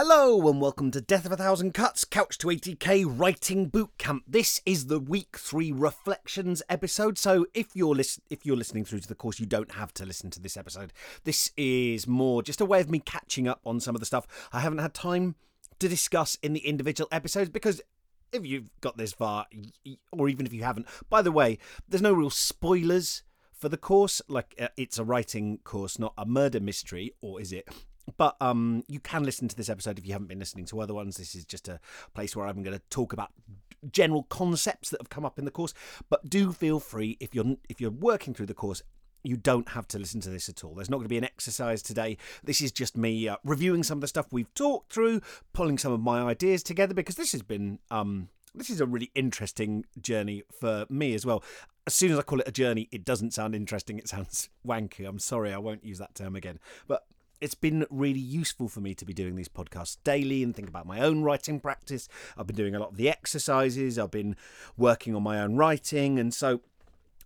Hello and welcome to Death of a Thousand Cuts Couch to 80k Writing Bootcamp. This is the week 3 reflections episode. So if you're lis- if you're listening through to the course you don't have to listen to this episode. This is more just a way of me catching up on some of the stuff I haven't had time to discuss in the individual episodes because if you've got this far or even if you haven't. By the way, there's no real spoilers for the course like uh, it's a writing course not a murder mystery or is it but um, you can listen to this episode if you haven't been listening to other ones. This is just a place where I'm going to talk about general concepts that have come up in the course. But do feel free if you're if you're working through the course. You don't have to listen to this at all. There's not going to be an exercise today. This is just me uh, reviewing some of the stuff we've talked through, pulling some of my ideas together because this has been um, this is a really interesting journey for me as well. As soon as I call it a journey, it doesn't sound interesting. It sounds wanky. I'm sorry, I won't use that term again. But it's been really useful for me to be doing these podcasts daily and think about my own writing practice. I've been doing a lot of the exercises, I've been working on my own writing, and so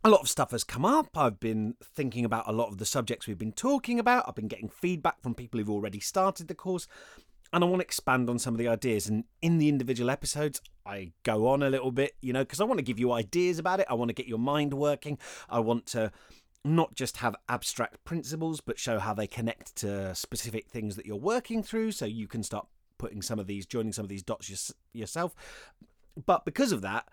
a lot of stuff has come up. I've been thinking about a lot of the subjects we've been talking about. I've been getting feedback from people who've already started the course. And I want to expand on some of the ideas. And in the individual episodes, I go on a little bit, you know, because I want to give you ideas about it. I want to get your mind working. I want to not just have abstract principles, but show how they connect to specific things that you're working through. So you can start putting some of these, joining some of these dots yourself. But because of that,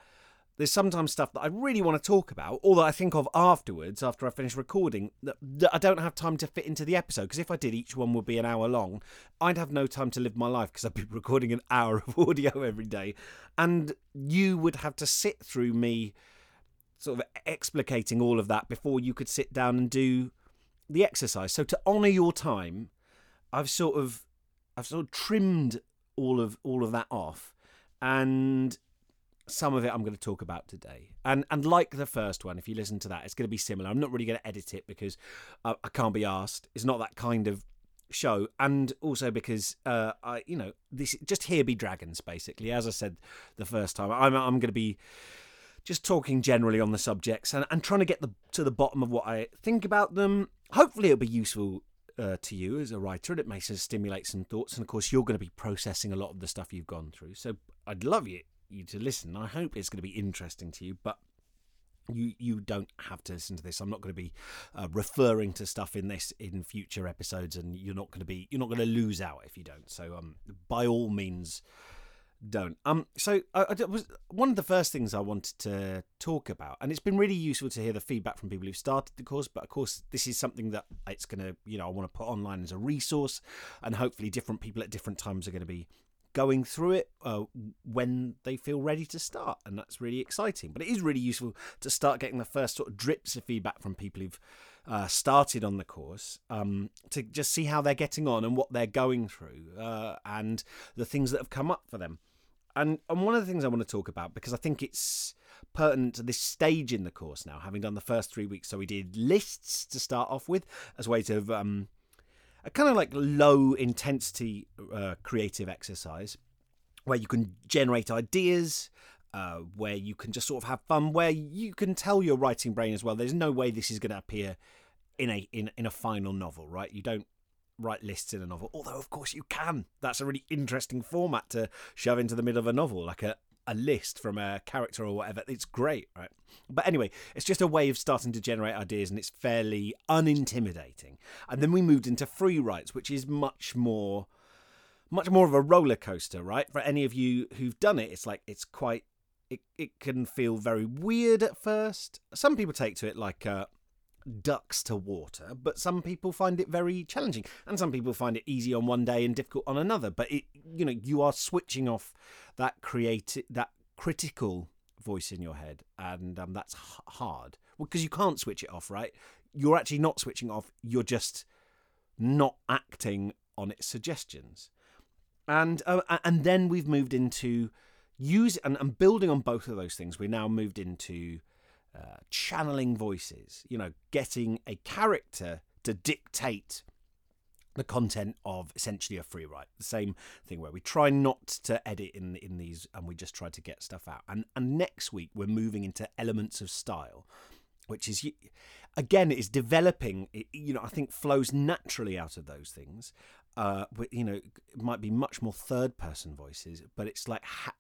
there's sometimes stuff that I really want to talk about, or that I think of afterwards, after I finish recording, that, that I don't have time to fit into the episode. Because if I did, each one would be an hour long. I'd have no time to live my life because I'd be recording an hour of audio every day. And you would have to sit through me sort of explicating all of that before you could sit down and do the exercise. So to honour your time, I've sort of I've sort of trimmed all of all of that off, and some of it I'm going to talk about today. And and like the first one, if you listen to that, it's going to be similar. I'm not really going to edit it because I, I can't be asked. It's not that kind of show and also because uh i you know this just here be dragons basically as i said the first time i'm i'm going to be just talking generally on the subjects and, and trying to get the, to the bottom of what I think about them. Hopefully, it'll be useful uh, to you as a writer and it may stimulate some thoughts. And of course, you're going to be processing a lot of the stuff you've gone through. So I'd love you, you to listen. I hope it's going to be interesting to you, but you you don't have to listen to this. I'm not going to be uh, referring to stuff in this in future episodes, and you're not going to be you're not going to lose out if you don't. So um, by all means, don't. Um, so I, I, was one of the first things I wanted to talk about, and it's been really useful to hear the feedback from people who've started the course. But of course, this is something that it's going to, you know, I want to put online as a resource, and hopefully, different people at different times are going to be going through it uh, when they feel ready to start, and that's really exciting. But it is really useful to start getting the first sort of drips of feedback from people who've uh, started on the course um, to just see how they're getting on and what they're going through uh, and the things that have come up for them. And and one of the things I want to talk about because I think it's pertinent to this stage in the course now, having done the first three weeks. So we did lists to start off with as a way to um, a kind of like low intensity uh, creative exercise where you can generate ideas. Uh, where you can just sort of have fun, where you can tell your writing brain as well. There's no way this is going to appear in a in in a final novel, right? You don't write lists in a novel. Although, of course, you can. That's a really interesting format to shove into the middle of a novel, like a, a list from a character or whatever. It's great, right? But anyway, it's just a way of starting to generate ideas and it's fairly unintimidating. And then we moved into free writes, which is much more much more of a roller coaster, right? For any of you who've done it, it's like it's quite it, it can feel very weird at first. Some people take to it like uh, ducks to water, but some people find it very challenging, and some people find it easy on one day and difficult on another. But it, you know, you are switching off that creative, that critical voice in your head, and um, that's hard because well, you can't switch it off, right? You're actually not switching off. You're just not acting on its suggestions, and uh, and then we've moved into use and, and building on both of those things. We now moved into uh, channeling voices, you know, getting a character to dictate the content of essentially a free write. The same thing where we try not to edit in in these and we just try to get stuff out. And and next week we're moving into elements of style, which is again is developing. You know, I think flows naturally out of those things. uh, you know, it might be much more third person voices, but it's like ha-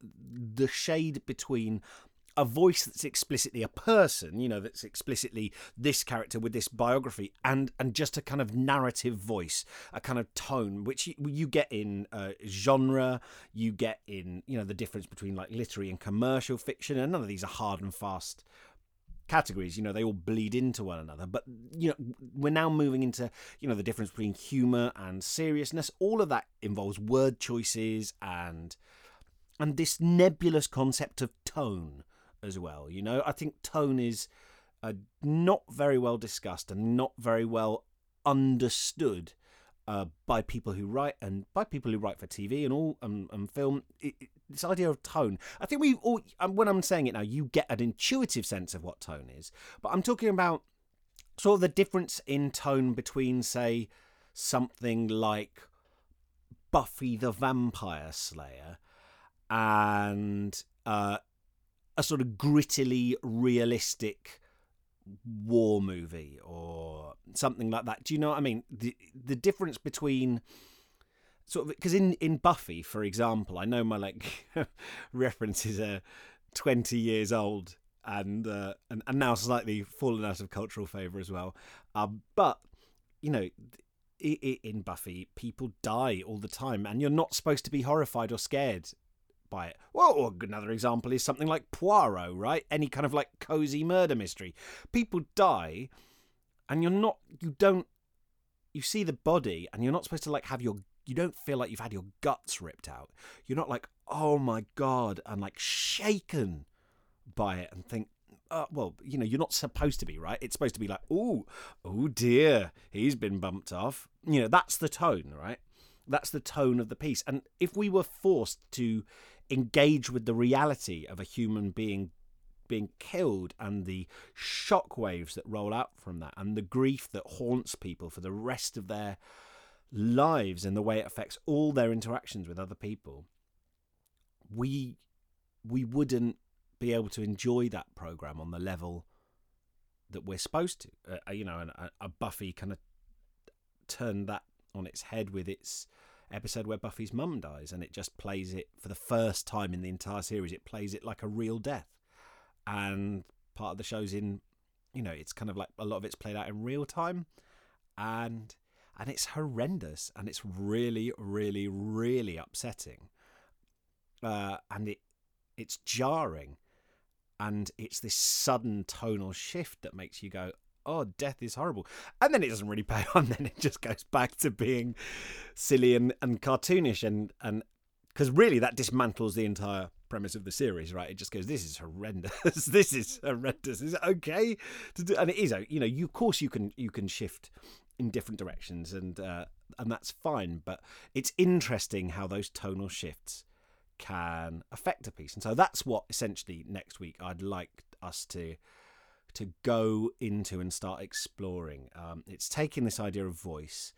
the shade between a voice that's explicitly a person, you know, that's explicitly this character with this biography, and and just a kind of narrative voice, a kind of tone, which you, you get in uh, genre, you get in, you know, the difference between like literary and commercial fiction, and none of these are hard and fast categories you know they all bleed into one another. But you know we're now moving into you know the difference between humor and seriousness. All of that involves word choices and and this nebulous concept of tone as well. You know, I think tone is uh, not very well discussed and not very well understood uh, by people who write and by people who write for TV and all and, and film. It, it, this idea of tone, I think we all. When I'm saying it now, you get an intuitive sense of what tone is, but I'm talking about sort of the difference in tone between, say, something like Buffy the Vampire Slayer and uh, a sort of grittily realistic war movie or something like that. Do you know what I mean? The the difference between sort of because in in Buffy, for example, I know my like references are twenty years old and uh, and and now slightly fallen out of cultural favor as well. Um, but you know. In Buffy, people die all the time, and you're not supposed to be horrified or scared by it. Well, another example is something like Poirot, right? Any kind of like cozy murder mystery. People die, and you're not, you don't, you see the body, and you're not supposed to like have your, you don't feel like you've had your guts ripped out. You're not like, oh my god, and like shaken by it and think, uh, well, you know, you're not supposed to be, right? It's supposed to be like, oh, oh dear, he's been bumped off. You know, that's the tone, right? That's the tone of the piece. And if we were forced to engage with the reality of a human being being killed and the shock waves that roll out from that and the grief that haunts people for the rest of their lives and the way it affects all their interactions with other people we we wouldn't be able to enjoy that program on the level that we're supposed to. Uh, you know and a, a buffy kind of turned that on its head with its episode where Buffy's mum dies, and it just plays it for the first time in the entire series. It plays it like a real death, and part of the show's in, you know, it's kind of like a lot of it's played out in real time, and and it's horrendous, and it's really, really, really upsetting, uh, and it it's jarring, and it's this sudden tonal shift that makes you go, oh, death is horrible. And then it doesn't really pay on. Then it just goes back to being silly and, and cartoonish. And because really that dismantles the entire premise of the series, right? It just goes, this is horrendous. this is horrendous. Is it okay to do? And it is. You know, you of course you can you can shift in different directions, and uh, and that's fine. But it's interesting how those tonal shifts can affect a piece, and so that's what essentially next week I'd like us to to go into and start exploring. Um, it's taking this idea of voice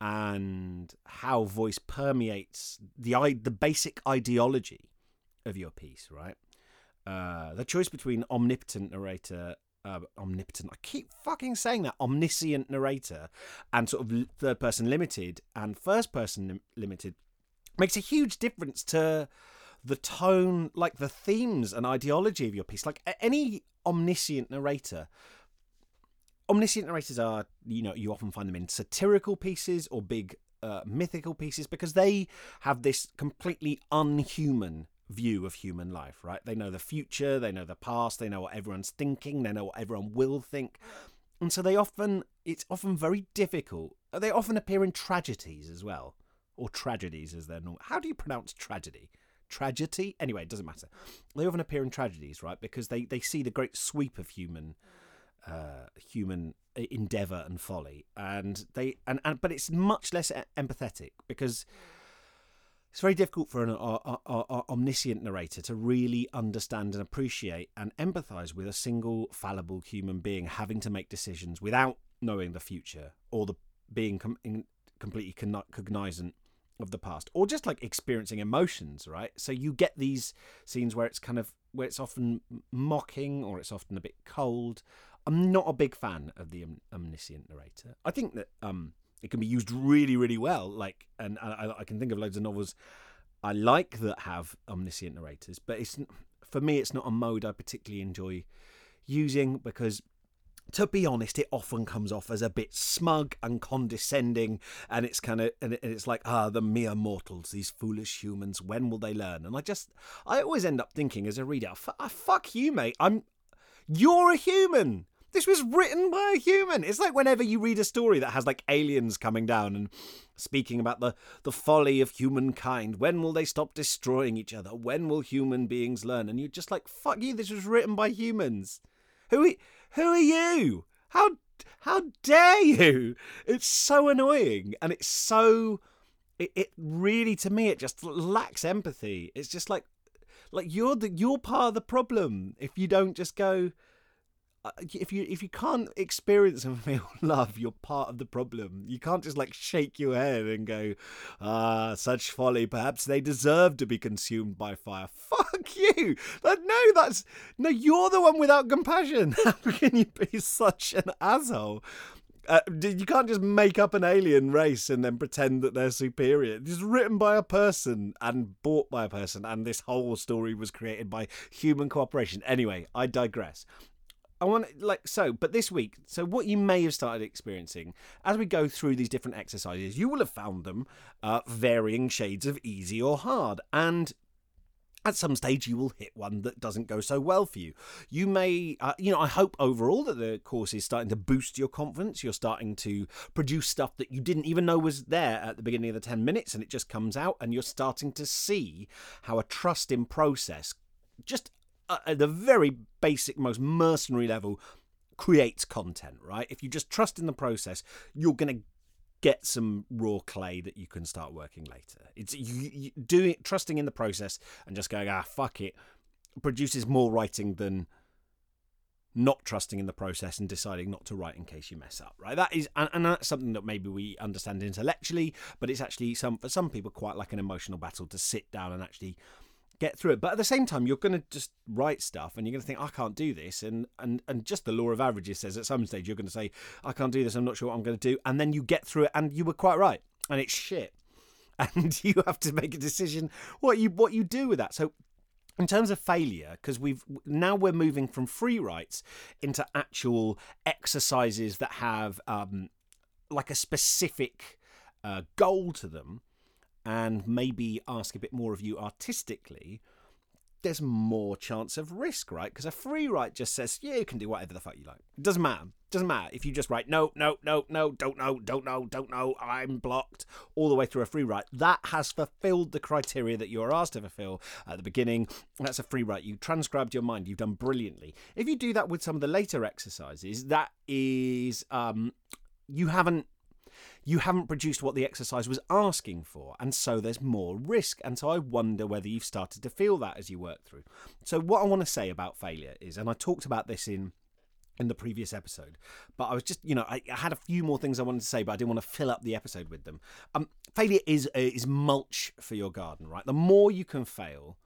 and how voice permeates the the basic ideology of your piece, right? Uh, the choice between omnipotent narrator, uh, omnipotent. I keep fucking saying that omniscient narrator, and sort of third person limited and first person limited makes a huge difference to the tone, like the themes and ideology of your piece. Like any omniscient narrator. Omniscient narrators are, you know, you often find them in satirical pieces or big uh, mythical pieces because they have this completely unhuman view of human life, right? They know the future, they know the past, they know what everyone's thinking, they know what everyone will think. And so they often, it's often very difficult. They often appear in tragedies as well, or tragedies as they're normal. How do you pronounce tragedy? Tragedy. Anyway, it doesn't matter. They often appear in tragedies, right? Because they, they see the great sweep of human uh, human endeavor and folly, and they and, and but it's much less empathetic because it's very difficult for an omniscient narrator to really understand and appreciate and empathize with a single fallible human being having to make decisions without knowing the future or the being com- completely cognizant of the past or just like experiencing emotions right so you get these scenes where it's kind of where it's often mocking or it's often a bit cold i'm not a big fan of the omniscient narrator i think that um it can be used really, really well. Like, and I, I can think of loads of novels I like that have omniscient narrators, but it's for me, it's not a mode I particularly enjoy using because to be honest, it often comes off as a bit smug and condescending, and it's kind of and it's like ah, the mere mortals, these foolish humans. When will they learn? And I just, I always end up thinking as a reader, ah, fuck you, mate. I'm, you're a human. This was written by a human. It's like whenever you read a story that has like aliens coming down and speaking about the, the folly of humankind. When will they stop destroying each other? When will human beings learn? And you're just like, fuck you, this was written by humans. Who, who are you? How, how dare you? It's so annoying. And it's so, it, it really, to me, it just lacks empathy. It's just like, like you're the, you're part of the problem if you don't just go, if you if you can't experience and feel love, you're part of the problem. You can't just like shake your head and go, "Ah, such folly. Perhaps they deserve to be consumed by fire." Fuck you. No, that's no. You're the one without compassion. How can you be such an asshole? Uh, you can't just make up an alien race and then pretend that they're superior. It's written by a person and bought by a person, and this whole story was created by human cooperation. Anyway, I digress. I want like so, but this week, so what you may have started experiencing as we go through these different exercises, you will have found them uh, varying shades of easy or hard, and at some stage you will hit one that doesn't go so well for you. You may, uh, you know, I hope overall that the course is starting to boost your confidence. You're starting to produce stuff that you didn't even know was there at the beginning of the 10 minutes and it just comes out, and you're starting to see how a trust in process just uh, at the very basic, most mercenary level, creates content, right? If you just trust in the process, you're going to get some raw clay that you can start working later. It's you, you doing trusting in the process and just going ah fuck it produces more writing than not trusting in the process and deciding not to write in case you mess up right that is and, and, that's something that maybe we understand intellectually but it's actually some for some people quite like an emotional battle to sit down and actually get through it. But at the same time, you're going to just write stuff and you're going to think, I can't do this. And, and, and just the law of averages says at some stage, you're going to say, I can't do this. I'm not sure what I'm going to do. And then you get through it and you were quite right. And it's shit. And you have to make a decision what you what you do with that. So in terms of failure because we've now we're moving from free writes into actual exercises that have um, like a specific uh, goal to them and maybe ask a bit more of you artistically, there's more chance of risk, right? Because a free write just says, yeah, you can do whatever the fuck you like. It doesn't matter. It doesn't matter. If you just write, no, no, no, no, don't know, don't know, don't know, I'm blocked, all the way through a free write, that has fulfilled the criteria that you are asked to fulfill at the beginning. That's a free write. You transcribed your mind. You've done brilliantly. If you do that with some of the later exercises, that is, um, you haven't you haven't produced what the exercise was asking for, and so there's more risk. And so I wonder whether you've started to feel that as you work through. So, what I want to say about failure is, and I talked about this in in the previous episode. But I was just, you know, I, I, had a few more things I wanted to say, but I didn't want to fill up the episode with them. Um, failure is is mulch for your garden, right? The more you can fail,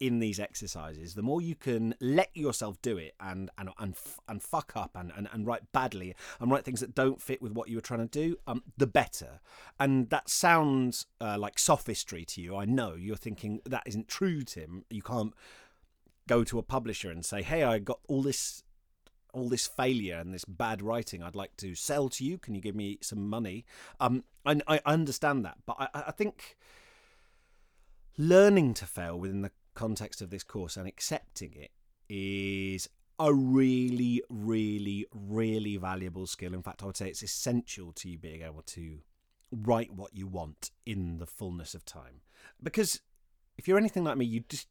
in these exercises, the more you can let yourself do it and and and, and fuck up and, and, and write badly and write things that don't fit with what you were trying to do, um, the better. And that sounds uh, like sophistry to you. I know you're thinking that isn't true, Tim. You can't go to a publisher and say, "Hey, I got all this." all this failure and this bad writing I'd like to sell to you. Can you give me some money? Um, I, I understand that, but I, I think learning to fail within the context of this course and accepting it is a really, really, really valuable skill. In fact, I would say it's essential to you being able to write what you want in the fullness of time. Because if you're anything like me, you just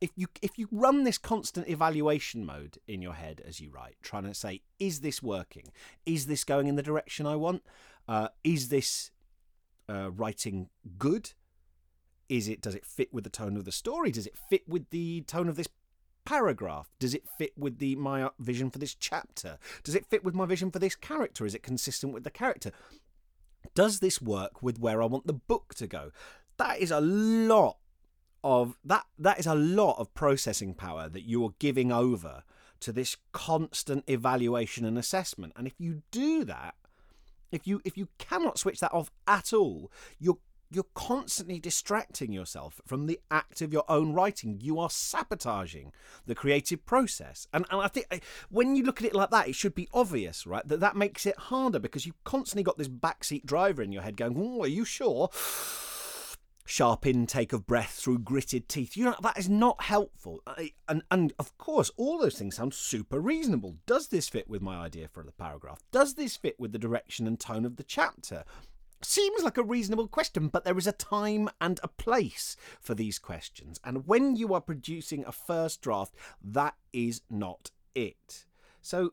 if you if you run this constant evaluation mode in your head as you write, trying to say, is this working? Is this going in the direction I want? Uh, is this uh, writing good? Is it does it fit with the tone of the story? Does it fit with the tone of this paragraph? Does it fit with the my vision for this chapter? Does it fit with my vision for this character? Is it consistent with the character? Does this work with where i want the book to go? That is a lot of that that is a lot of processing power that you're giving over to this constant evaluation and assessment. And if you do that if you if you cannot switch that off at all, you're you're constantly distracting yourself from the act of your own writing. You are sabotaging the creative process. And, and I think eh, when you look at it like that, it should be obvious, right? That that makes it harder because you've constantly got this backseat driver in your head going, oh, are you sure? Sharp intake of breath through gritted teeth. You know, that is not helpful. And, and of course, all those things sound super reasonable. Does this fit with my idea for the paragraph? Does this fit with the direction and tone of the chapter? Seems like a reasonable question, but there is a time and a place for these questions. And when you are producing a first draft, that is not it. So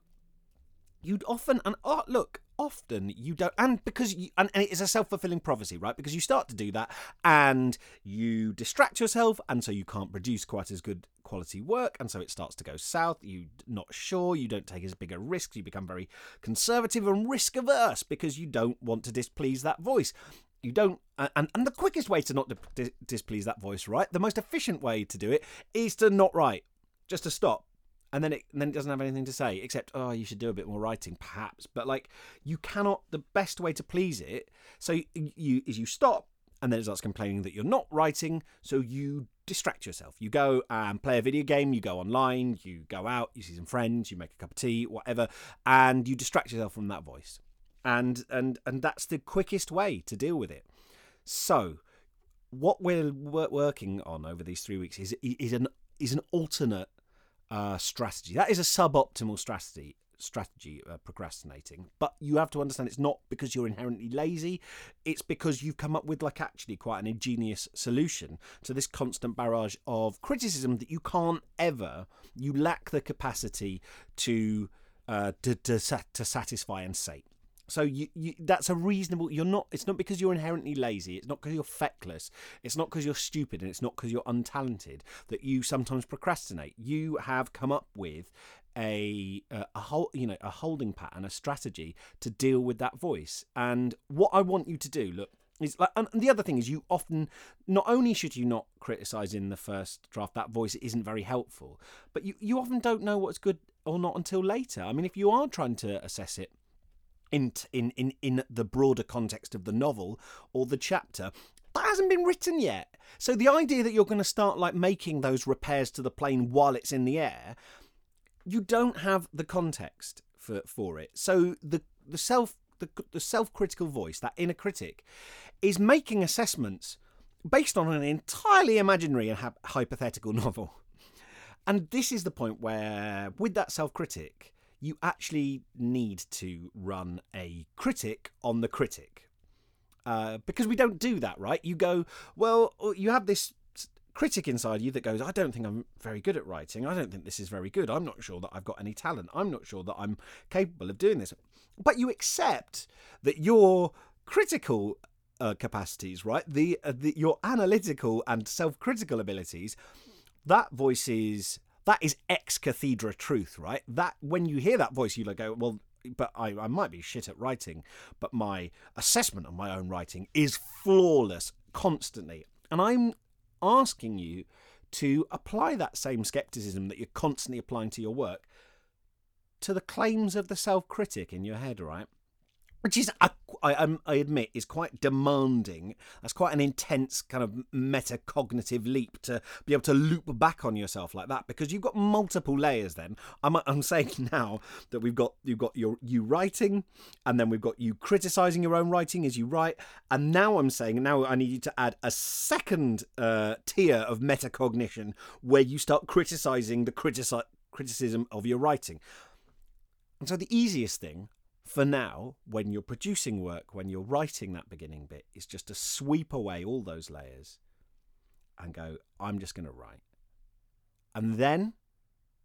you'd often, and oh, look, often you don't and because you and, and it is a self-fulfilling prophecy right? Because you start to do that and you distract yourself and so you can't produce quite as good quality work and so it starts to go south. You're not sure you don't take as big a risk you become very conservative and risk averse because you don't want to displease that voice. You don't and and the quickest way to not dis- displease that voice right? The most efficient way to do it is to not write just to stop and then it and then it doesn't have anything to say except oh you should do a bit more writing perhaps. But like you cannot the best way to please it so you, is you stop and then it starts complaining that you're not writing so you distract yourself. You go and play a video game you go online you go out you see some friends you make a cup of tea whatever and you distract yourself from that voice. And and and that's the quickest way to deal with it. So what we're working on over these three weeks is is an is an alternate uh, strategy. That is a suboptimal strategy. Strategy uh, procrastinating, but you have to understand it's not because you're inherently lazy. It's because you've come up with like actually quite an ingenious solution to this constant barrage of criticism that you can't ever. You lack the capacity to uh, to, to, to satisfy and sate. So you, you, that's a reasonable. You're not. It's not because you're inherently lazy. It's not because you're feckless. It's not because you're stupid, and it's not because you're untalented that you sometimes procrastinate. You have come up with a a, a whole you know a holding pattern, a strategy to deal with that voice. And what I want you to do, look, is like, and the other thing is you often not only should you not criticize in the first draft that voice isn't very helpful, but you you often don't know what's good or not until later. I mean, if you are trying to assess it in in in in the broader context of the novel or the chapter that hasn't been written yet. So the idea that you're going to start like making those repairs to the plane while it's in the air you don't have the context for for it. So the the self the, the self-critical voice that inner critic is making assessments based on an entirely imaginary and ha- hypothetical novel. And this is the point where with that self-critic you actually need to run a critic on the critic. Uh, because we don't do that, right? You go, well, uh, you have this critic inside you that goes, I don't think I'm very good at writing. I don't think this is very good. I'm not sure that I've got any talent. I'm not sure that I'm capable of doing this. But you accept that your critical uh, capacities, right? The, uh, the your analytical and self-critical abilities, that voice is that is ex cathedra truth, right? That when you hear that voice, you like go, well, but I, I might be shit at writing, but my assessment of my own writing is flawless constantly. And I'm asking you to apply that same skepticism that you're constantly applying to your work to the claims of the self critic in your head, right? Which is I, admit is quite demanding. That's quite an intense kind of metacognitive leap to be able to loop back on yourself like that because you've got multiple layers. Then I'm, I'm saying now that we've got you've got your you writing, and then we've got you criticizing your own writing as you write, and now I'm saying now I need you to add a second uh, tier of metacognition where you start criticizing the critici- criticism of your writing. And so the easiest thing for now, when you're producing work, when you're writing that beginning bit, is just to sweep away all those layers and go, I'm just going to write. And then,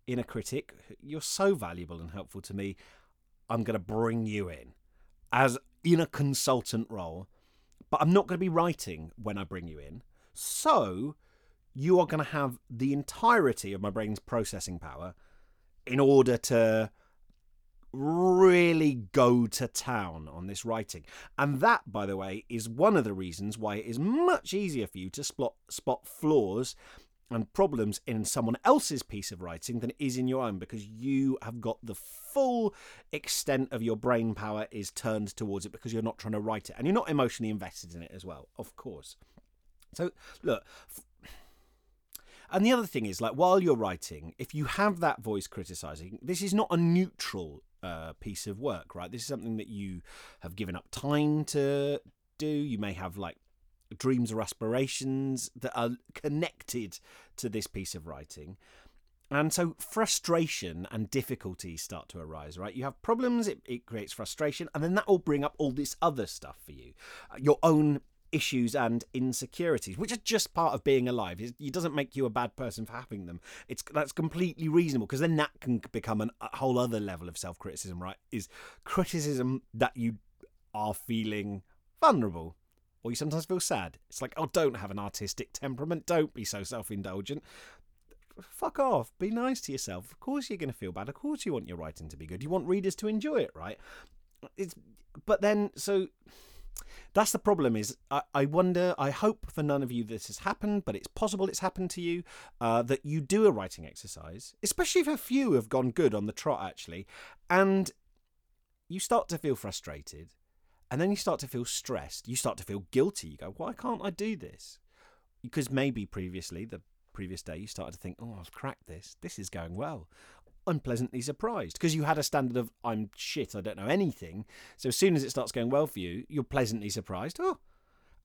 in a critic, you're so valuable and helpful to me, I'm going to bring you in as in a consultant role, but I'm not going to be writing when I bring you in. So, you are going to have the entirety of my brain's processing power in order to really go to town on this writing. And that, by the way, is one of the reasons why it is much easier for you to spot, spot flaws and problems in someone else's piece of writing than it is in your own because you have got the full extent of your brain power is turned towards it because you're not trying to write it and you're not emotionally invested in it as well, of course. So, look, and the other thing is, like, while you're writing, if you have that voice criticizing, this is not a neutral uh, piece of work, right? This is something that you have given up time to do. You may have like dreams or aspirations that are connected to this piece of writing. And so frustration and difficulty start to arise, right? You have problems, it, it creates frustration, and then that will bring up all this other stuff for you. Uh, your own issues and insecurities, which are just part of being alive. It doesn't make you a bad person for having them. It's that's completely reasonable because then that can become an, a whole other level of self criticism, right? Is criticism that you are feeling vulnerable or you sometimes feel sad. It's like, oh, don't have an artistic temperament. Don't be so self indulgent. Fuck off. Be nice to yourself. Of course, you're going to feel bad. Of course, you want your writing to be good. You want readers to enjoy it, right? It's, but then, so that's the problem is I, I, wonder i hope for none of you this has happened but it's possible it's happened to you uh, that you do a writing exercise especially if a few have gone good on the trot actually and you start to feel frustrated and then you start to feel stressed you start to feel guilty you go why can't i do this? Because maybe previously the previous day you started to think oh i've cracked this. This is going well I'm pleasantly surprised because you had a standard of I'm shit, I don't know anything. So as soon as it starts going well for you, you're pleasantly surprised. Oh,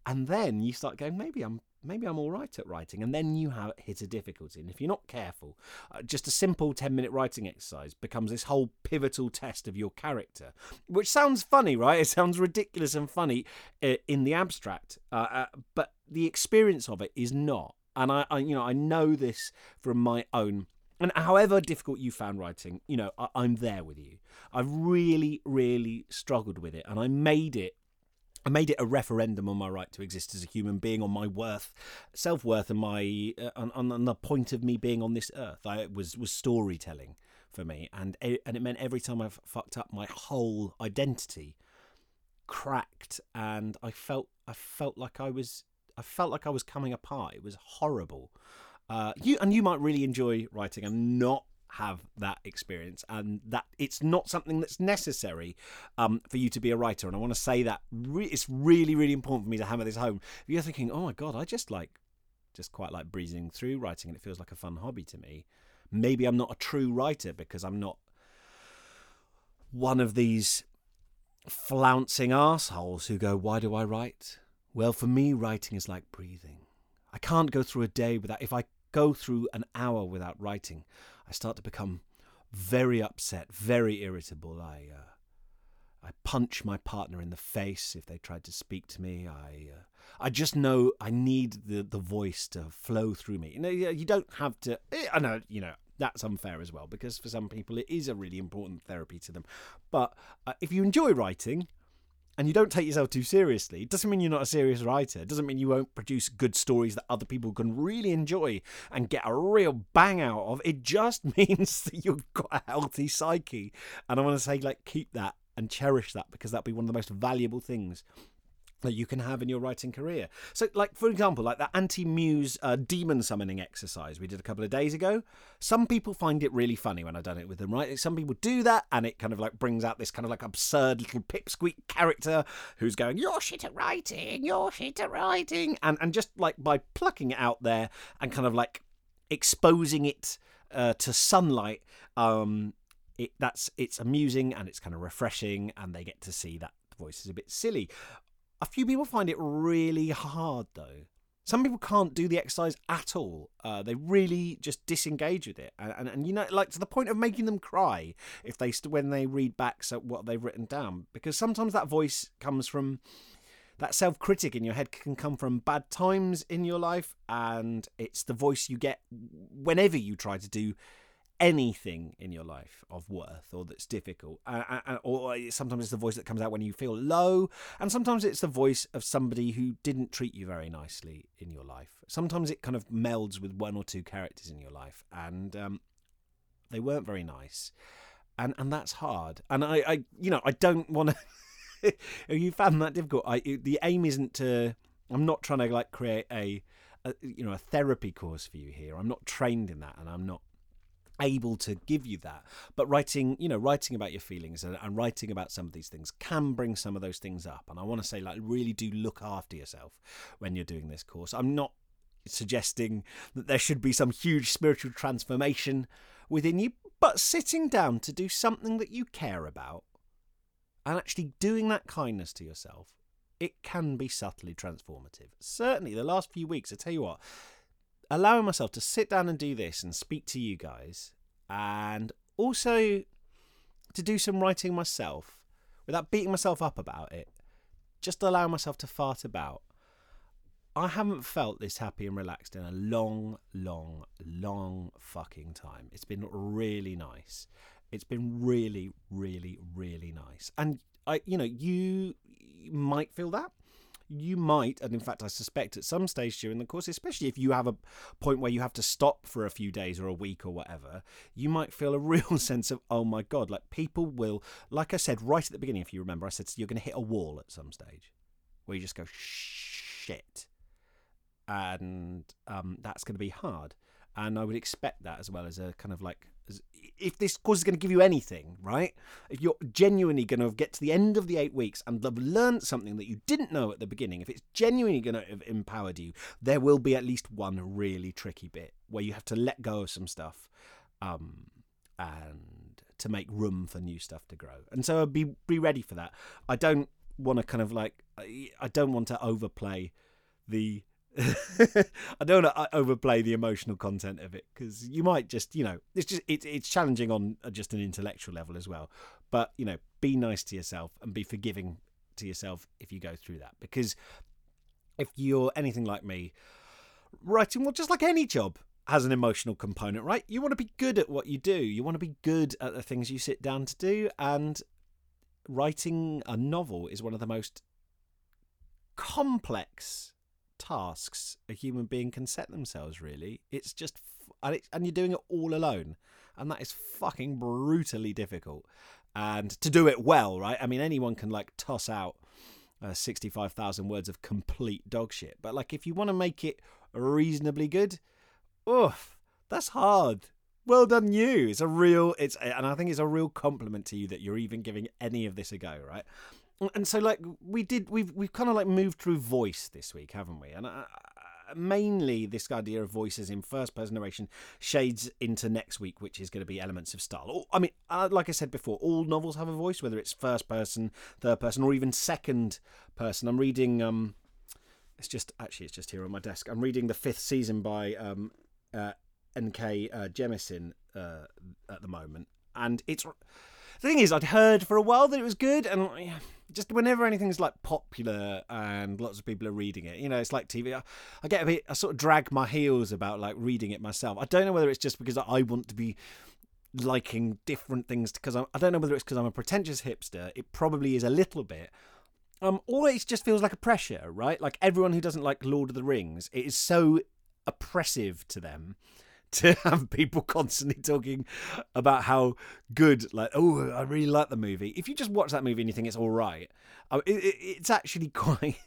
and then you start going maybe I'm maybe I'm all right at writing, and then you have hit a difficulty. And if you're not careful, uh, just a simple ten minute writing exercise becomes this whole pivotal test of your character, which sounds funny, right? It sounds ridiculous and funny uh, in the abstract, uh, uh, but the experience of it is not. And I, I, you know, I know this from my own and however difficult you found writing, you know, I, am there with you. I've really, really struggled with it, and I made it. I made it a referendum on my right to exist as a human being, on my worth, self worth, and my uh, on, on, the point of me being on this earth. I was was storytelling for me, and and it meant every time I fucked up, my whole identity cracked, and I felt I felt like I was I felt like I was coming apart. It was horrible. Uh, you and you might really enjoy writing and not have that experience and that it's not something that's necessary um, for you to be a writer. And i want to say that re- it's really really important for me to hammer this home. If you're thinking oh my god i just like just quite like breezing through writing and it feels like a fun hobby to me maybe i'm not a true writer because i'm not one of these flouncing assholes who go why do i write? Well for me writing is like breathing. I can't go through a day without, if I go through an hour without writing, I start to become very upset, very irritable. I, uh, I punch my partner in the face if they tried to speak to me. I, uh, I just know I need the, the voice to flow through me. You know, you don't have to. Eh, I know, you know, that's unfair as well because for some people it is a really important therapy to them. But uh, if you enjoy writing, and you don't take yourself too seriously, it doesn't mean you're not a serious writer. It doesn't mean you won't produce good stories that other people can really enjoy and get a real bang out of. It just means that you've got a healthy psyche. And I want to say, like, keep that and cherish that because that'll be one of the most valuable things that you can have in your writing career. So, like for example, like that anti-muse uh, demon summoning exercise we did a couple of days ago. Some people find it really funny when I've done it with them, right? Some people do that, and it kind of like brings out this kind of like absurd little pipsqueak character who's going, "You're shit at writing, you're shit at writing," and and just like by plucking it out there and kind of like exposing it uh, to sunlight. Um, it that's it's amusing and it's kind of refreshing, and they get to see that voice is a bit silly. A few people find it really hard though. Some people can't do the exercise at all. Uh, they really just disengage with it, and, and, and, you know, like to the point of making them cry if they when they read back so what they've written down. Because sometimes that voice comes from that self critic in your head can come from bad times in your life, and it's the voice you get whenever you try to do anything in your life of worth or that's difficult uh, or sometimes it's the voice that comes out when you feel low and sometimes it's the voice of somebody who didn't treat you very nicely in your life. Sometimes it kind of melds with one or two characters in your life and um, they weren't very nice and and that's hard. And i, I you know i don't want to you found that difficult? I the aim isn't to i'm not trying to like create a a, you know a therapy course for you here. I'm not trained in that, and I'm not able to give you that. But writing you know writing about your feelings and, and, writing about some of these things can bring some of those things up. And i want to say like really do look after yourself when you're doing this course. I'm not suggesting that there should be some huge spiritual transformation within you but sitting down to do something that you care about and actually doing that kindness to yourself it can be subtly transformative. Certainly the last few weeks i tell you what allowing myself to sit down and do this and speak to you guys, and also to do some writing myself without beating myself up about it, just allow myself to fart about. I haven't felt this happy and relaxed in a long, long, long fucking time. It's been really nice. It's been really, really, really nice. And I, you know, you might feel that you might, and in fact, I suspect at some stage during the course, especially if you have a point where you have to stop for a few days or a week or whatever, you might feel a real sense of, oh my God, like people will, like I said right at the beginning, if you remember, I said you're going to hit a wall at some stage where you just go, shit. And um, that's going to be hard. And I would expect that as well as a kind of like if this course is going to give you anything, right? If you're genuinely going to get to the end of the eight weeks and have learned something that you didn't know at the beginning, if it's genuinely going to have empowered you, there will be at least one really tricky bit where you have to let go of some stuff um, and to make room for new stuff to grow. And so be be ready for that. I don't want to kind of like I don't want to overplay the I don't want to uh, overplay the emotional content of it because you might just, you know, it's just it's it's challenging on uh, just an intellectual level as well. But you know, be nice to yourself and be forgiving to yourself if you go through that because if you're anything like me, writing well, just like any job has an emotional component, right? You want to be good at what you do. You want to be good at the things you sit down to do, and writing a novel is one of the most complex tasks a human being can set themselves. Really, it's just and, it, and you're doing it all alone, and that is fucking brutally difficult. And to do it well, right? I mean, anyone can like toss out uh, 65,000 words of complete dog shit. But like, if you want to make it reasonably good, oof, that's hard. Well done, you. It's a real, it's, and I think it's a real compliment to you that you're even giving any of this a go, right? And so like we did we've we've kind of like moved through voice this week haven't we? And I, mainly this idea of voices in first person narration shades into next week which is going to be elements of style. I mean uh, like i said before all novels have a voice whether it's first person third person or even second person. I'm reading um it's just actually it's just here on my desk. I'm reading the fifth season by um uh, nk uh, jemisin uh, at the moment. And it's the thing is i'd heard for a while that it was good and yeah, just whenever anything's like popular and lots of people are reading it, you know, it's like TV. I, I, get a bit, I sort of drag my heels about like reading it myself. I don't know whether it's just because I want to be liking different things because I don't know whether it's because I'm a pretentious hipster. It probably is a little bit. Um, or it just feels like a pressure, right? Like everyone who doesn't like Lord of the Rings, it is so oppressive to them to have people constantly talking about how good, like, oh, I really like the movie. If you just watch that movie and you think it's all right, it, it, it's actually quite,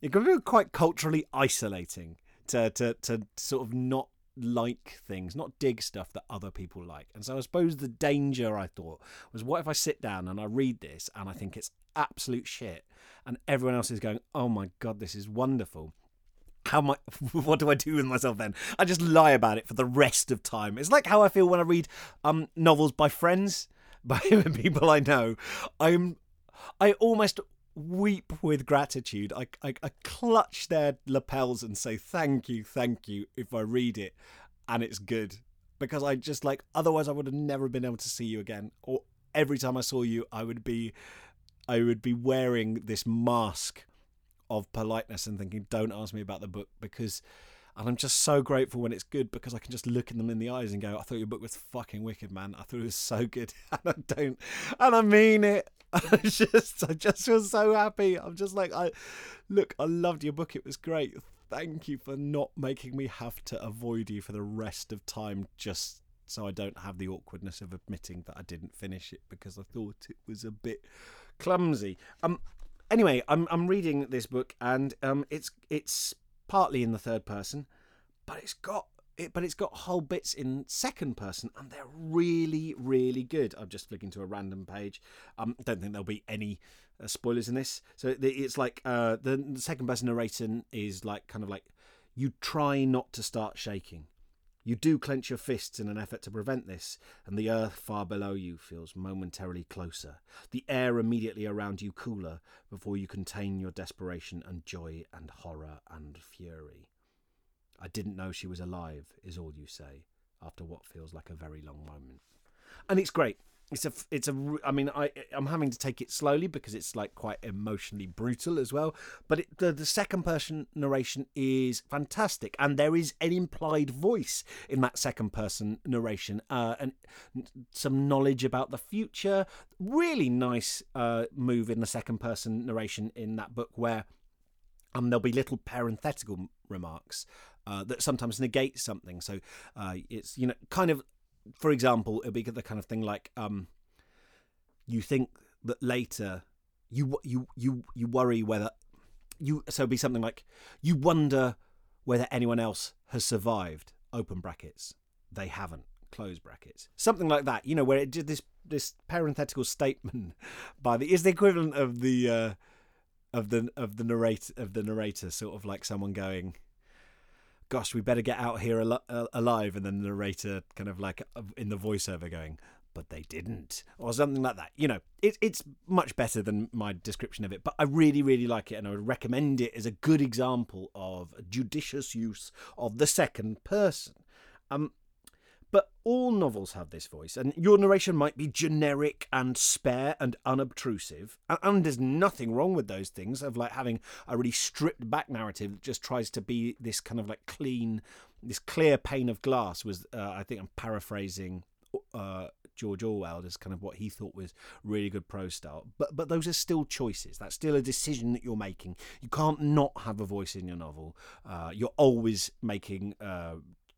it can be quite culturally isolating to, to, to sort of not like things, not dig stuff that other people like. And so I suppose the danger I thought was what if I sit down and I read this and I think it's absolute shit and everyone else is going, oh my God, this is wonderful how am I, what do I do with myself then? I just lie about it for the rest of time. It's like how I feel when I read um, novels by friends, by people I know. I'm, I almost weep with gratitude. I, I, I clutch their lapels and say thank you, thank you if I read it and it's good. Because I just like, otherwise I would have never been able to see you again. Or every time I saw you, I would be, I would be wearing this mask of politeness and thinking, don't ask me about the book because. And I'm just so grateful when it's good because I can just look at them in the eyes and go, I thought your book was fucking wicked, man. I thought it was so good. And I don't, and I mean it. I just, I just feel so happy. I'm just like, I, look, I loved your book. It was great. Thank you for not making me have to avoid you for the rest of time just so I don't have the awkwardness of admitting that I didn't finish it because I thought it was a bit clumsy. Um, anyway, I'm I'm reading this book and um, it's it's partly in the third person, but it's got it, but it's got whole bits in second person, and they're really, really good. I'm just flicking to a random page. Um, don't think there'll be any uh, spoilers in this. So it's like uh, the, the second person narrating is like kind of like you try not to start shaking. You do clench your fists in an effort to prevent this, and the earth far below you feels momentarily closer, the air immediately around you cooler, before you contain your desperation and joy and horror and fury. I didn't know she was alive, is all you say, after what feels like a very long moment. And it's great. It's a, it's a. I mean, I, I'm having to take it slowly because it's like quite emotionally brutal as well. But it, the, the second person narration is fantastic, and there is an implied voice in that second person narration, uh, and some knowledge about the future. Really nice uh, move in the second person narration in that book where um, there'll be little parenthetical remarks uh, that sometimes negate something. So uh, it's you know kind of, for example, it'll be the kind of thing like um, you think that later you you you you worry whether you so it'll be something like you wonder whether anyone else has survived. Open brackets. They haven't. Close brackets. Something like that. You know where it did this this parenthetical statement by the is the equivalent of the. Uh, of the of the narrator of the narrator, sort of like someone going, gosh, we better get out here al- uh, alive. And then the narrator kind of like uh, in the voiceover going, but they didn't, or something like that. You know, it, it's much better than my description of it, but I really, really like it, and I would recommend it as a good example of judicious use of the second person. Um, but all novels have this voice, and your narration might be generic and spare and unobtrusive. And, and, there's nothing wrong with those things of like having a really stripped back narrative that just tries to be this kind of like clean, this clear pane of glass. Was uh, I think I'm paraphrasing uh, George Orwell as kind of what he thought was really good prose style. But but those are still choices. That's still a decision that you're making. You can't not have a voice in your novel. Uh, you're always making uh,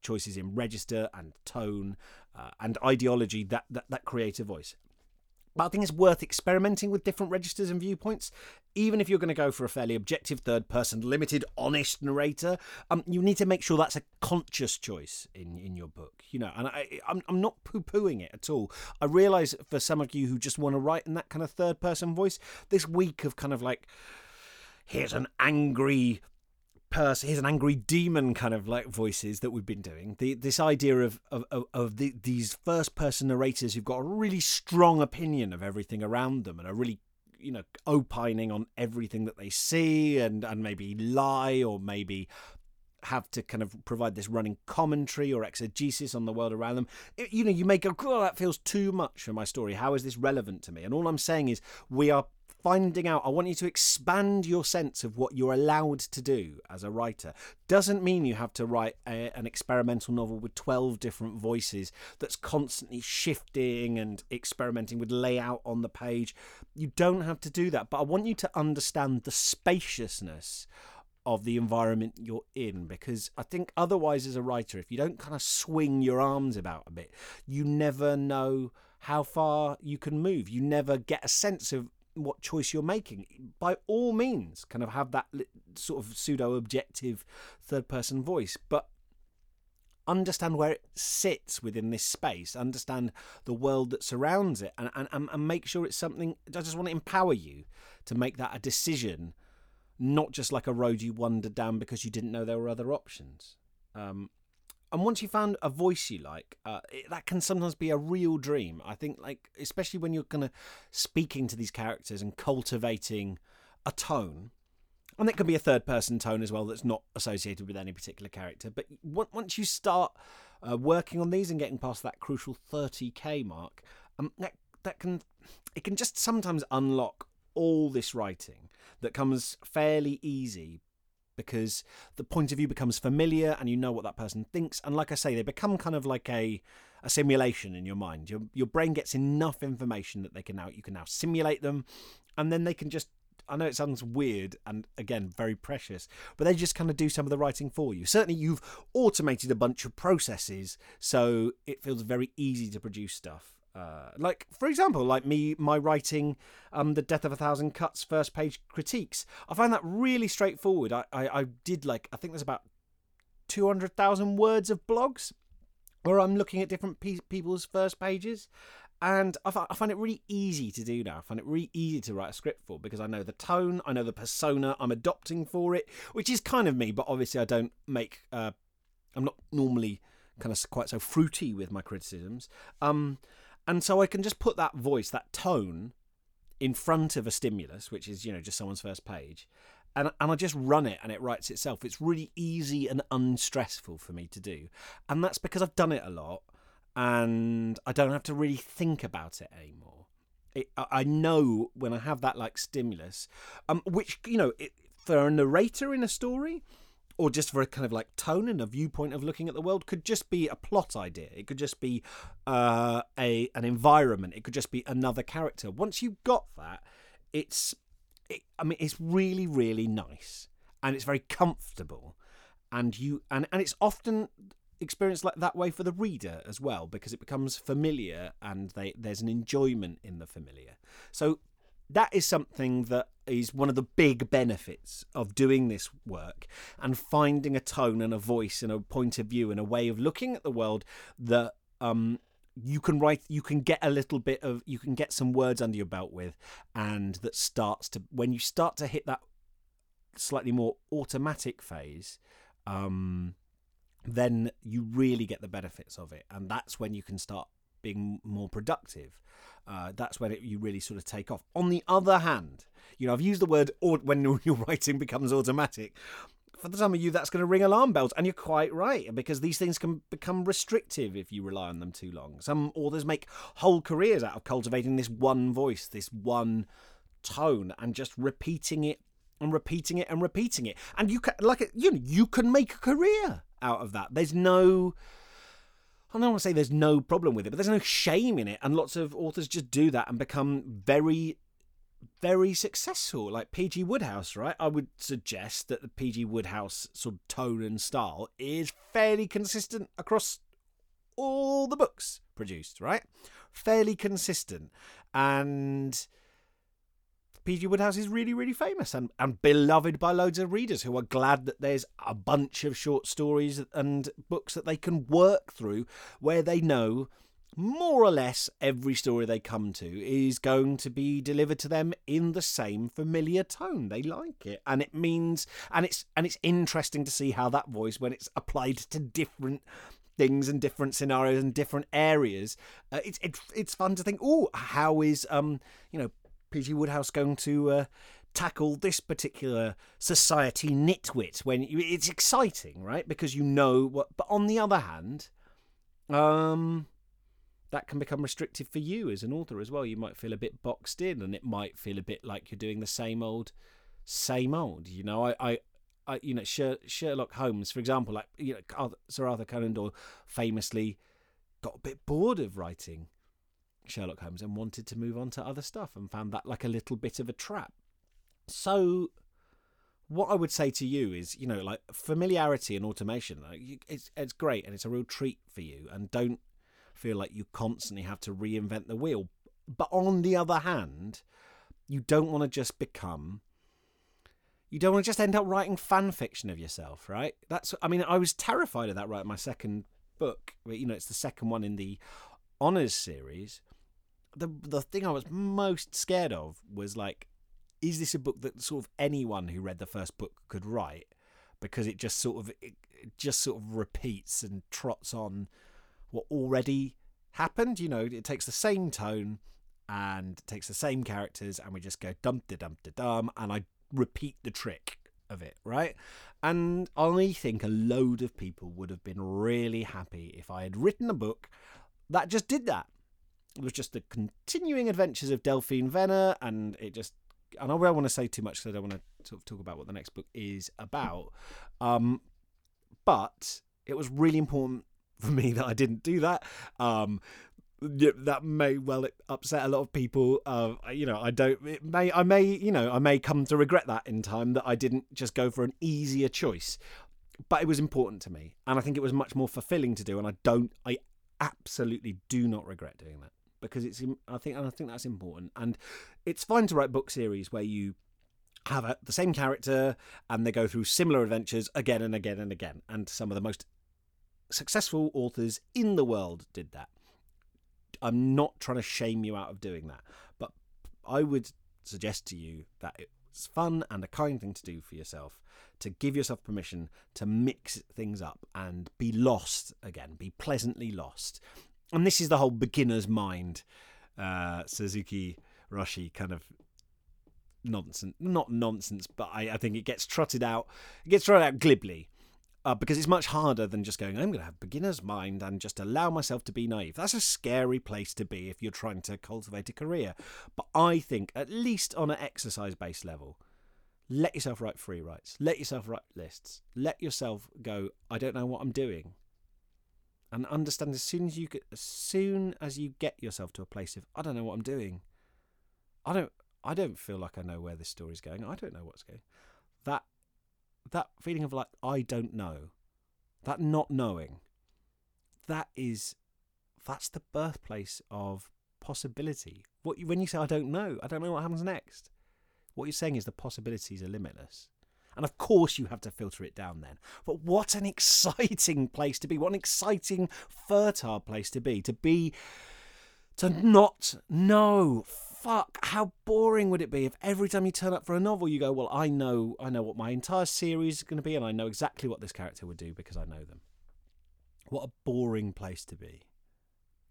choices in register and tone uh, and ideology that, that, that create a voice. But I think it's worth experimenting with different registers and viewpoints. Even if you're going to go for a fairly objective third person, limited, honest narrator, um, you need to make sure that's a conscious choice in, in your book. You know, and I, I'm, I'm not poo pooing it at all. I realise for some of you who just want to write in that kind of third person voice, this week of kind of like, here's an angry person here's an angry demon kind of like voices that we've been doing the this idea of of, of, the, these first person narrators who've got a really strong opinion of everything around them and are really you know opining on everything that they see and and maybe lie or maybe have to kind of provide this running commentary or exegesis on the world around them. It, you know, you may go, oh, that feels too much for my story. How is this relevant to me? And all I'm saying is, we are finding out. I want you to expand your sense of what you're allowed to do as a writer. Doesn't mean you have to write a, an experimental novel with 12 different voices that's constantly shifting and experimenting with layout on the page. You don't have to do that, but I want you to understand the spaciousness of the environment you're in because I think otherwise as a writer if you don't kind of swing your arms about a bit you never know how far you can move you never get a sense of what choice you're making. By all means, kind of have that sort of pseudo objective third person voice, but understand where it sits within this space, understand the world that surrounds it, and, and, and make sure it's something. I just want to empower you to make that a decision, not just like a road you wandered down because you didn't know there were other options. Um, and once you found a voice you like, uh, it, that can sometimes be a real dream. I think, like especially when you're kind of speaking to these characters and cultivating a tone, and it can be a third person tone as well that's not associated with any particular character. But once you start uh, working on these and getting past that crucial 30k mark, um, that that can it can just sometimes unlock all this writing that comes fairly easy because the point of view becomes familiar and you know what that person thinks. And like I say, they become kind of like a a simulation in your mind. Your your brain gets enough information that they can now you can now simulate them, and then they can just. I know it sounds weird and again very precious, but they just kind of do some of the writing for you. Certainly, you've automated a bunch of processes, so it feels very easy to produce stuff. Uh, like for example, like me, my writing, um, the Death of a Thousand Cuts first page critiques. I find that really straightforward. I, I, I did like I think there's about 200,000 words of blogs where I'm looking at different pe- people's first pages. And I, find it really easy to do now. I find it really easy to write a script for because I know the tone, I know the persona I'm adopting for it, which is kind of me, but obviously I don't make, uh, I'm not normally kind of quite so fruity with my criticisms. Um, and so I can just put that voice, that tone, in front of a stimulus, which is, you know, just someone's first page, and, and I just run it and it writes itself. It's really easy and unstressful for me to do. And that's because I've done it a lot and I don't have to really think about it anymore. It, I know when I have that like stimulus, um, which, you know, it, for a narrator in a story, or just for a kind of like tone and a viewpoint of looking at the world could just be a plot idea. It could just be uh, a an environment. It could just be another character. Once you've got that it's it, I mean, it's really, really nice and it's very comfortable, and you and and it's often experienced like that way for the reader as well because it becomes familiar and they, there's an enjoyment in the familiar. So that is something that is one of the big benefits of doing this work and finding a tone and a voice and a point of view and a way of looking at the world that um, you can write you can get a little bit of you can get some words under your belt with and that starts to when you start to hit that slightly more automatic phase um, then you really get the benefits of it. And that's when you can start being more productive uh, that's when it, you really sort of take off on the other hand you know i've used the word or when your writing becomes automatic for some of you, that's going to ring alarm bells. And you're quite right, because these things can become restrictive if you rely on them too long. Some authors make whole careers out of cultivating this one voice, this one tone, and just repeating it and repeating it and repeating it. And you can, like, you know, you can make a career out of that. There's no. I don't want to say there's no problem with it, but there's no shame in it. And lots of authors just do that and become very very successful, like PG Wodehouse, right? I would suggest that the PG Wodehouse sort of tone and style is fairly consistent across all the books produced, right? Fairly consistent. And PG Wodehouse is really, really famous and, and beloved by loads of readers who are glad that there's a bunch of short stories and books that they can work through where they know more or less every story they come to is going to be delivered to them in the same familiar tone. They like it. And it means and it's and it's interesting to see how that voice when it's applied to different things and different scenarios and different areas uh, it's it, it's fun to think oh how is um you know PG Wodehouse going to uh, tackle this particular society nitwit when you, it's exciting right because you know what but on the other hand um that can become restrictive for you as an author as well. You might feel a bit boxed in, and it might feel a bit like you're doing the same old, same old. You know, I, I, I you know, Sherlock Holmes, for example, like you know, Sir Arthur Conan Doyle famously got a bit bored of writing Sherlock Holmes and wanted to move on to other stuff, and found that like a little bit of a trap. So what I would say to you is, you know, like familiarity and automation, like, it's it's great and it's a real treat for you. And don't feel like you constantly have to reinvent the wheel. But on the other hand, you don't want to just become you don't want to just end up writing fan fiction of yourself, right? That's I mean, I was terrified of that writing my second book. You know, it's the second one in the honors series. The the thing I was most scared of was like, is this a book that sort of anyone who read the first book could write? Because it just sort of it just sort of repeats and trots on what already happened. You know, it takes the same tone and takes the same characters, and we just go dum da dum da dum, and I repeat the trick of it, right? And I think a load of people would have been really happy if I had written a book that just did that. It was just the continuing adventures of Delphine Venner, and it just. And I don't want to say too much because I don't want to sort of talk about what the next book is about. Um, but it was really important for me that I didn't do that. Um, that may well upset a lot of people. Uh, you know, I don't. It may. I may. You know, I may come to regret that in time that I didn't just go for an easier choice. But it was important to me, and I think it was much more fulfilling to do. And I don't. I absolutely do not regret doing that because it's. I think. and I think that's important, and it's fine to write book series where you have a, the same character and they go through similar adventures again and again and again. And some of the most successful authors in the world did that. I'm not trying to shame you out of doing that, but I would suggest to you that it's fun and a kind thing to do for yourself to give yourself permission to mix things up and be lost again, be pleasantly lost. And this is the whole beginner's mind, uh, Suzuki Roshi kind of nonsense. Not nonsense, but I, I think it gets trotted out. It gets trotted out glibly. Uh, because it's much harder than just going, I'm going to have beginner's mind and just allow myself to be naive. That's a scary place to be if you're trying to cultivate a career. But I think, at least on an exercise based level, let yourself write free writes, let yourself write lists, let yourself go, I don't know what I'm doing. And understand as soon as you get, as soon as you get yourself to a place of I don't know what I'm doing, I don't I don't feel like I know where this story's going. I don't know what's going. That that feeling of like I don't know, that not knowing, that is that's the birthplace of possibility. What when you say I don't know, I don't know what happens next. What you're saying is the possibilities are limitless. And of course, you have to filter it down then. But what an exciting place to be. What an exciting, fertile place to be. To be, to not know fuck, how boring would it be if every time you turn up for a novel you go, well, I know, I know what my entire series is going to be, and I know exactly what this character would do because I know them. What a boring place to be.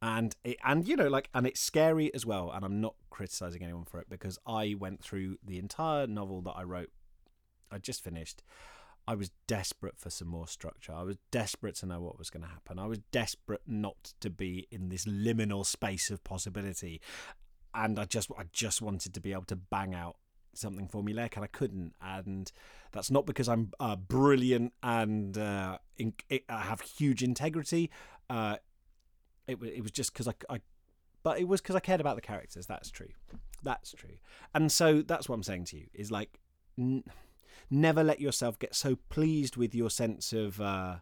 And it, and you know like and it's scary as well and I'm not criticizing anyone for it because I went through the entire novel that I wrote I just finished. I was desperate for some more structure. I was desperate to know what was going to happen. I was desperate not to be in this liminal space of possibility. And I just I just wanted to be able to bang out something formulaic and I couldn't. And that's not because I'm uh, brilliant and uh, in, it, I have huge integrity. Uh, it, it was just because I, I but it was because I cared about the characters. That's true. That's true. And so that's what I'm saying to you is like n- never let yourself get so pleased with your sense of uh,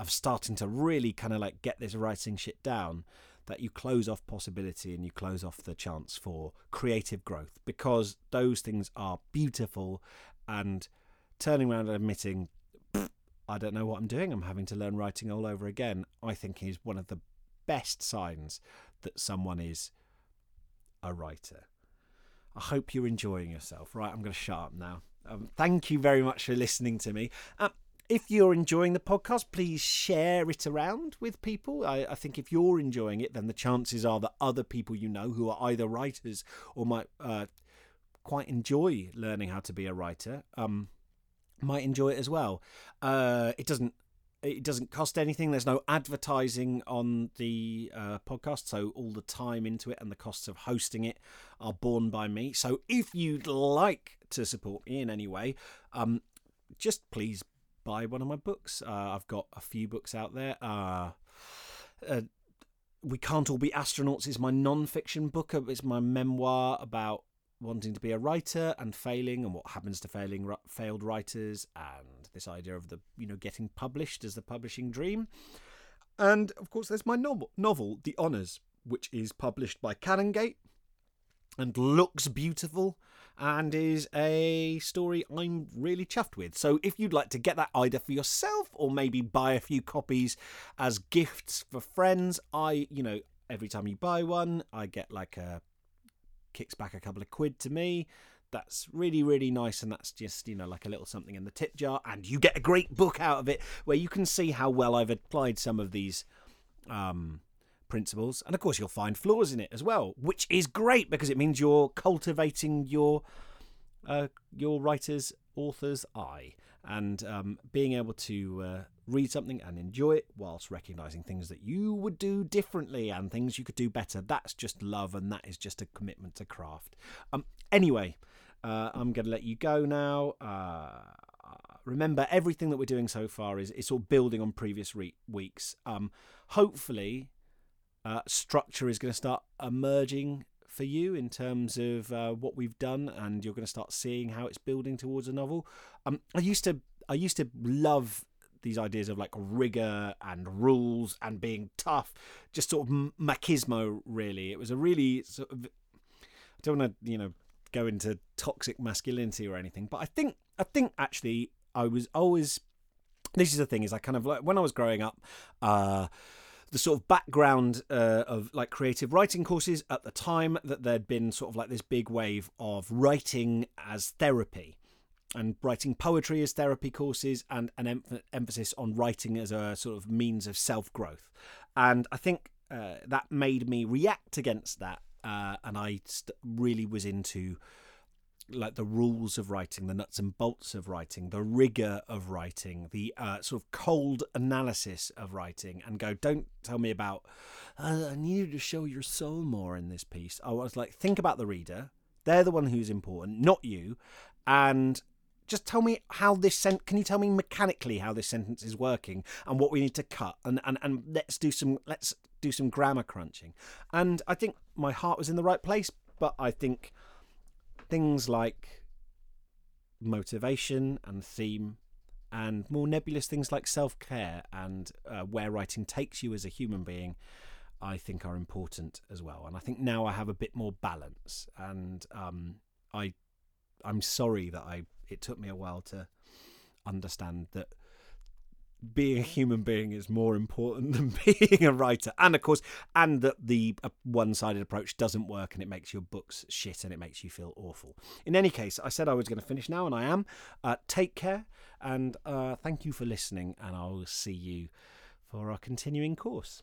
of starting to really kind of like get this writing shit down that you close off possibility and you close off the chance for creative growth because those things are beautiful and turning around and admitting I don't know what I'm doing. I'm having to learn writing all over again I think is one of the best signs that someone is a writer. I hope you're enjoying yourself. Right I'm going to shut up now um, thank you very much for listening to me. Um, if you're enjoying the podcast, please share it around with people. I, I, think if you're enjoying it, then the chances are that other people you know who are either writers or might uh, quite enjoy learning how to be a writer um, might enjoy it as well. Uh, it doesn't. It doesn't cost anything. There's no advertising on the uh, podcast, so all the time into it and the costs of hosting it are borne by me. So if you'd like to support me in any way, um, just please buy one of my books. Uh, I've got a few books out there. Uh, uh, we Can't All Be Astronauts is my non fiction book. It's my memoir about wanting to be a writer and failing and what happens to failing failed writers and this idea of the you know getting published as the publishing dream. And of course, there's my novel, novel The Honours, which is published by Canongate and looks beautiful and is a story I'm really chuffed with. So if you'd like to get that either for yourself or maybe buy a few copies as gifts for friends, I, you know, every time you buy one, I get like a kicks back a couple of quid to me. That's really, really nice, and that's just, you know, like a little something in the tip jar, and you get a great book out of it where you can see how well I've applied some of these um, principles. And of course, you'll find flaws in it as well, which is great because it means you're cultivating your uh, your writer's author's eye and um, being able to uh, read something and enjoy it whilst recognizing things that you would do differently and things you could do better. That's just love and that is just a commitment to craft. Um, anyway, uh, I'm going to let you go now. Uh, remember, everything that we're doing so far is it's all building on previous re- weeks. Um, hopefully, uh, structure is going to start emerging for you in terms of uh, what we've done, and you're going to start seeing how it's building towards a novel. Um, I used to, I used to love these ideas of like rigor and rules and being tough, just sort of machismo. Really, it was a really sort of. I don't want to, you know, go into toxic masculinity or anything, but I think I think actually I was always. This is the thing is I kind of like when I was growing up. uh the sort of background uh, of like creative writing courses at the time that there'd been sort of like this big wave of writing as therapy and writing poetry as therapy courses and an em- emphasis on writing as a sort of means of self growth. And I think uh, that made me react against that. Uh, and I st- really was into like the rules of writing, the nuts and bolts of writing, the rigor of writing, the uh, sort of cold analysis of writing, and go, don't tell me about, uh, I needed to show your soul more in this piece. I was like, think about the reader. They're the one who's important, not you. And just tell me how this sent can you tell me mechanically how this sentence is working and what we need to cut and, and and let's do some let's do some grammar crunching and i think my heart was in the right place but i think things like motivation and theme and more nebulous things like self-care and uh, where writing takes you as a human being i think are important as well. And i think now i have a bit more balance and um, i i'm sorry that i it took me a while to understand that being a human being is more important than being a writer. And of course and that the uh, one-sided approach doesn't work and it makes your books shit and it makes you feel awful. In any case i said i was going to finish now and i am. Uh, take care and uh, thank you for listening and i'll see you for our continuing course